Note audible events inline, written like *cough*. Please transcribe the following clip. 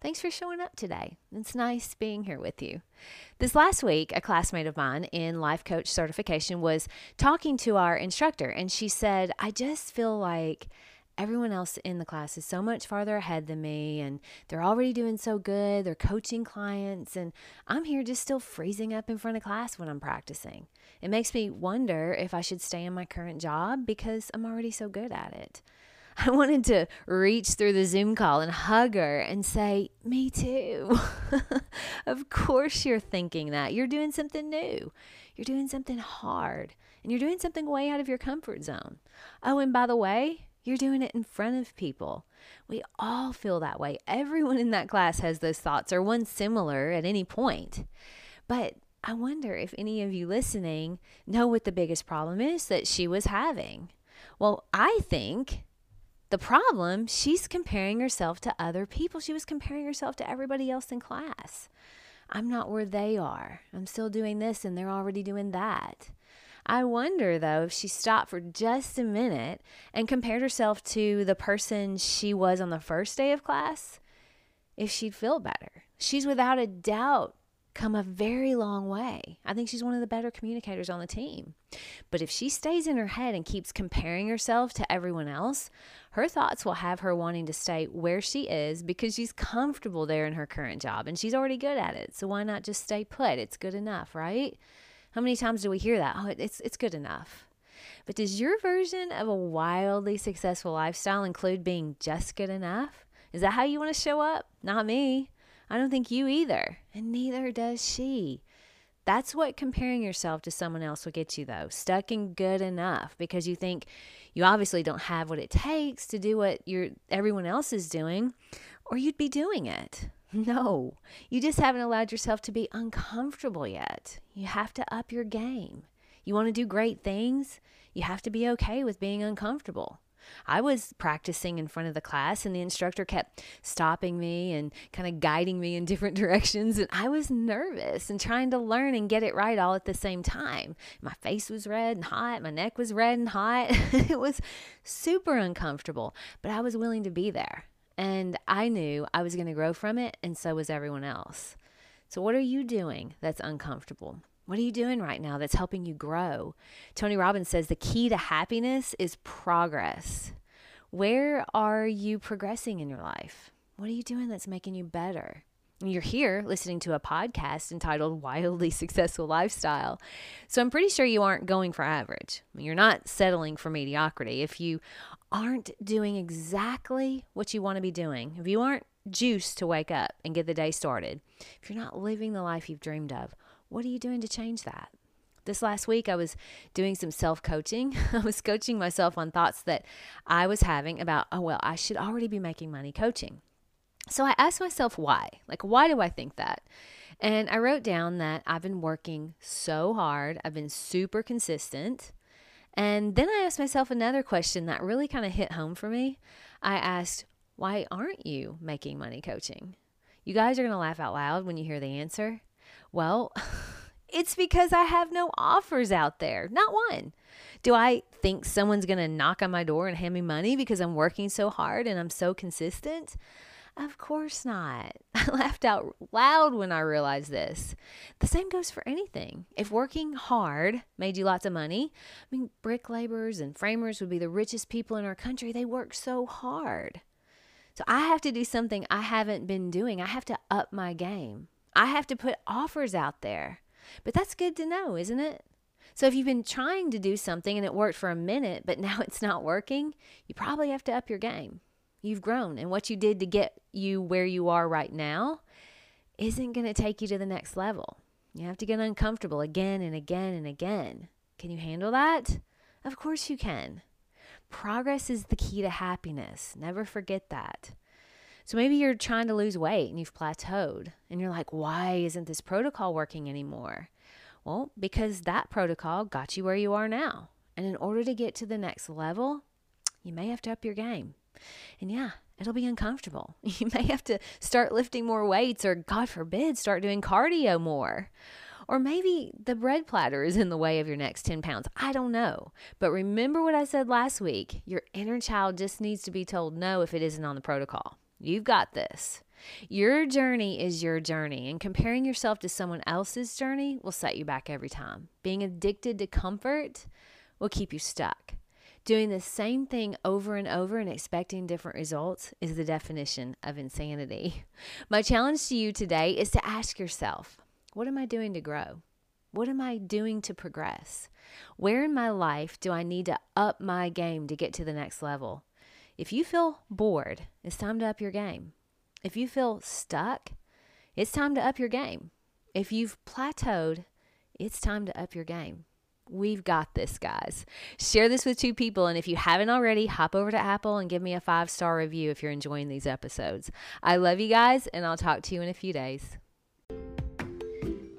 Thanks for showing up today. It's nice being here with you. This last week, a classmate of mine in life coach certification was talking to our instructor, and she said, I just feel like everyone else in the class is so much farther ahead than me and they're already doing so good. They're coaching clients and I'm here just still freezing up in front of class when I'm practicing. It makes me wonder if I should stay in my current job because I'm already so good at it. *laughs* I wanted to reach through the Zoom call and hug her and say, Me too. *laughs* of course, you're thinking that. You're doing something new, you're doing something hard, and you're doing something way out of your comfort zone. Oh, and by the way, you're doing it in front of people. We all feel that way. Everyone in that class has those thoughts or one similar at any point. But I wonder if any of you listening know what the biggest problem is that she was having. Well, I think the problem, she's comparing herself to other people. She was comparing herself to everybody else in class. I'm not where they are. I'm still doing this and they're already doing that. I wonder though if she stopped for just a minute and compared herself to the person she was on the first day of class, if she'd feel better. She's without a doubt come a very long way. I think she's one of the better communicators on the team. But if she stays in her head and keeps comparing herself to everyone else, her thoughts will have her wanting to stay where she is because she's comfortable there in her current job and she's already good at it. So why not just stay put? It's good enough, right? How many times do we hear that? Oh, it's it's good enough. But does your version of a wildly successful lifestyle include being just good enough? Is that how you want to show up? Not me. I don't think you either, and neither does she. That's what comparing yourself to someone else will get you, though. Stuck in good enough because you think you obviously don't have what it takes to do what you everyone else is doing, or you'd be doing it. *laughs* No, you just haven't allowed yourself to be uncomfortable yet. You have to up your game. You want to do great things, you have to be okay with being uncomfortable. I was practicing in front of the class, and the instructor kept stopping me and kind of guiding me in *laughs* different directions. And I was nervous and trying to learn and get it right all at the same time. My face was red and hot, my neck was red and hot. *laughs* it was super uncomfortable, but I was willing to be there. And I knew I was going to grow from it, and so was everyone else. So, what are you doing that's uncomfortable? What are you doing right now that's helping you grow? Tony Robbins says the key to happiness is progress. Where are you progressing in your life? What are you doing that's making you better? You're here listening to a podcast entitled *laughs* Wildly Successful Lifestyle. So I'm pretty sure you aren't going for average. You're not settling for mediocrity. If you aren't doing exactly what you want to be doing, if you aren't juiced to wake up and get the day started, if you're not living the life you've dreamed of, what are you doing to change that? This last week, I was doing some self coaching. *laughs* I was coaching myself on thoughts that I was having about, oh, well, I should already be making money coaching. So I asked myself why. Like, why do I think that? And I wrote down that I've been working so hard, I've been super consistent. And then I asked myself another question that really kind of hit home for me. I asked, why aren't you making money coaching? You guys are going to laugh out loud when you hear the answer. Well, *laughs* it's because I have no offers out there, not one. Do I think someone's going to knock on my door and hand me money because I'm working so hard and I'm so consistent? Of course not. *laughs* I laughed out loud when I realized this. The same goes for anything. If working hard made you lots of money, I mean, brick laborers and framers would be the richest people in our country. They work so hard. So I have to do something I haven't been doing. I have to up my game. I have to put offers out there. But that's good to know, isn't it? So if you've been trying to do something and it worked for a minute, but *laughs* now it's not working, you probably have to up your game. You've grown, and what you did to get you where you are right now isn't going to take you to the next level. You have to get uncomfortable again and again and again. Can you handle that? Of course you can. Progress is the key to happiness. Never forget that. So maybe you're trying to lose weight and you've plateaued and you're like, why isn't this protocol working anymore? Well, because that protocol got you where you are now. And in order to get to the next level, you may have to up your game. And yeah, it'll be uncomfortable. *laughs* You may have to start lifting more weights or, God forbid, start doing cardio more. Or maybe the bread platter is in the way of your next 10 pounds. I don't know. But remember what I said last week your inner child just needs to be told no if it isn't on the protocol. You've got this. Your journey is your journey, and comparing yourself to someone else's journey will set you back every time. Being addicted to comfort will keep you stuck. Doing the same thing over and over and expecting different results is the definition of insanity. *laughs* My challenge to you today is to ask yourself what am I doing to grow? What am I doing to progress? Where in my life do I need to up my game to get to the next level? If you feel bored, it's time to up your game. If you feel stuck, it's time to up your game. If you've plateaued, it's time to up your game. We've got this, guys. Share this with two people. And if you haven't already, hop over to Apple and give me a five star review if you're enjoying these episodes. I love you guys, and I'll talk to you in a few days.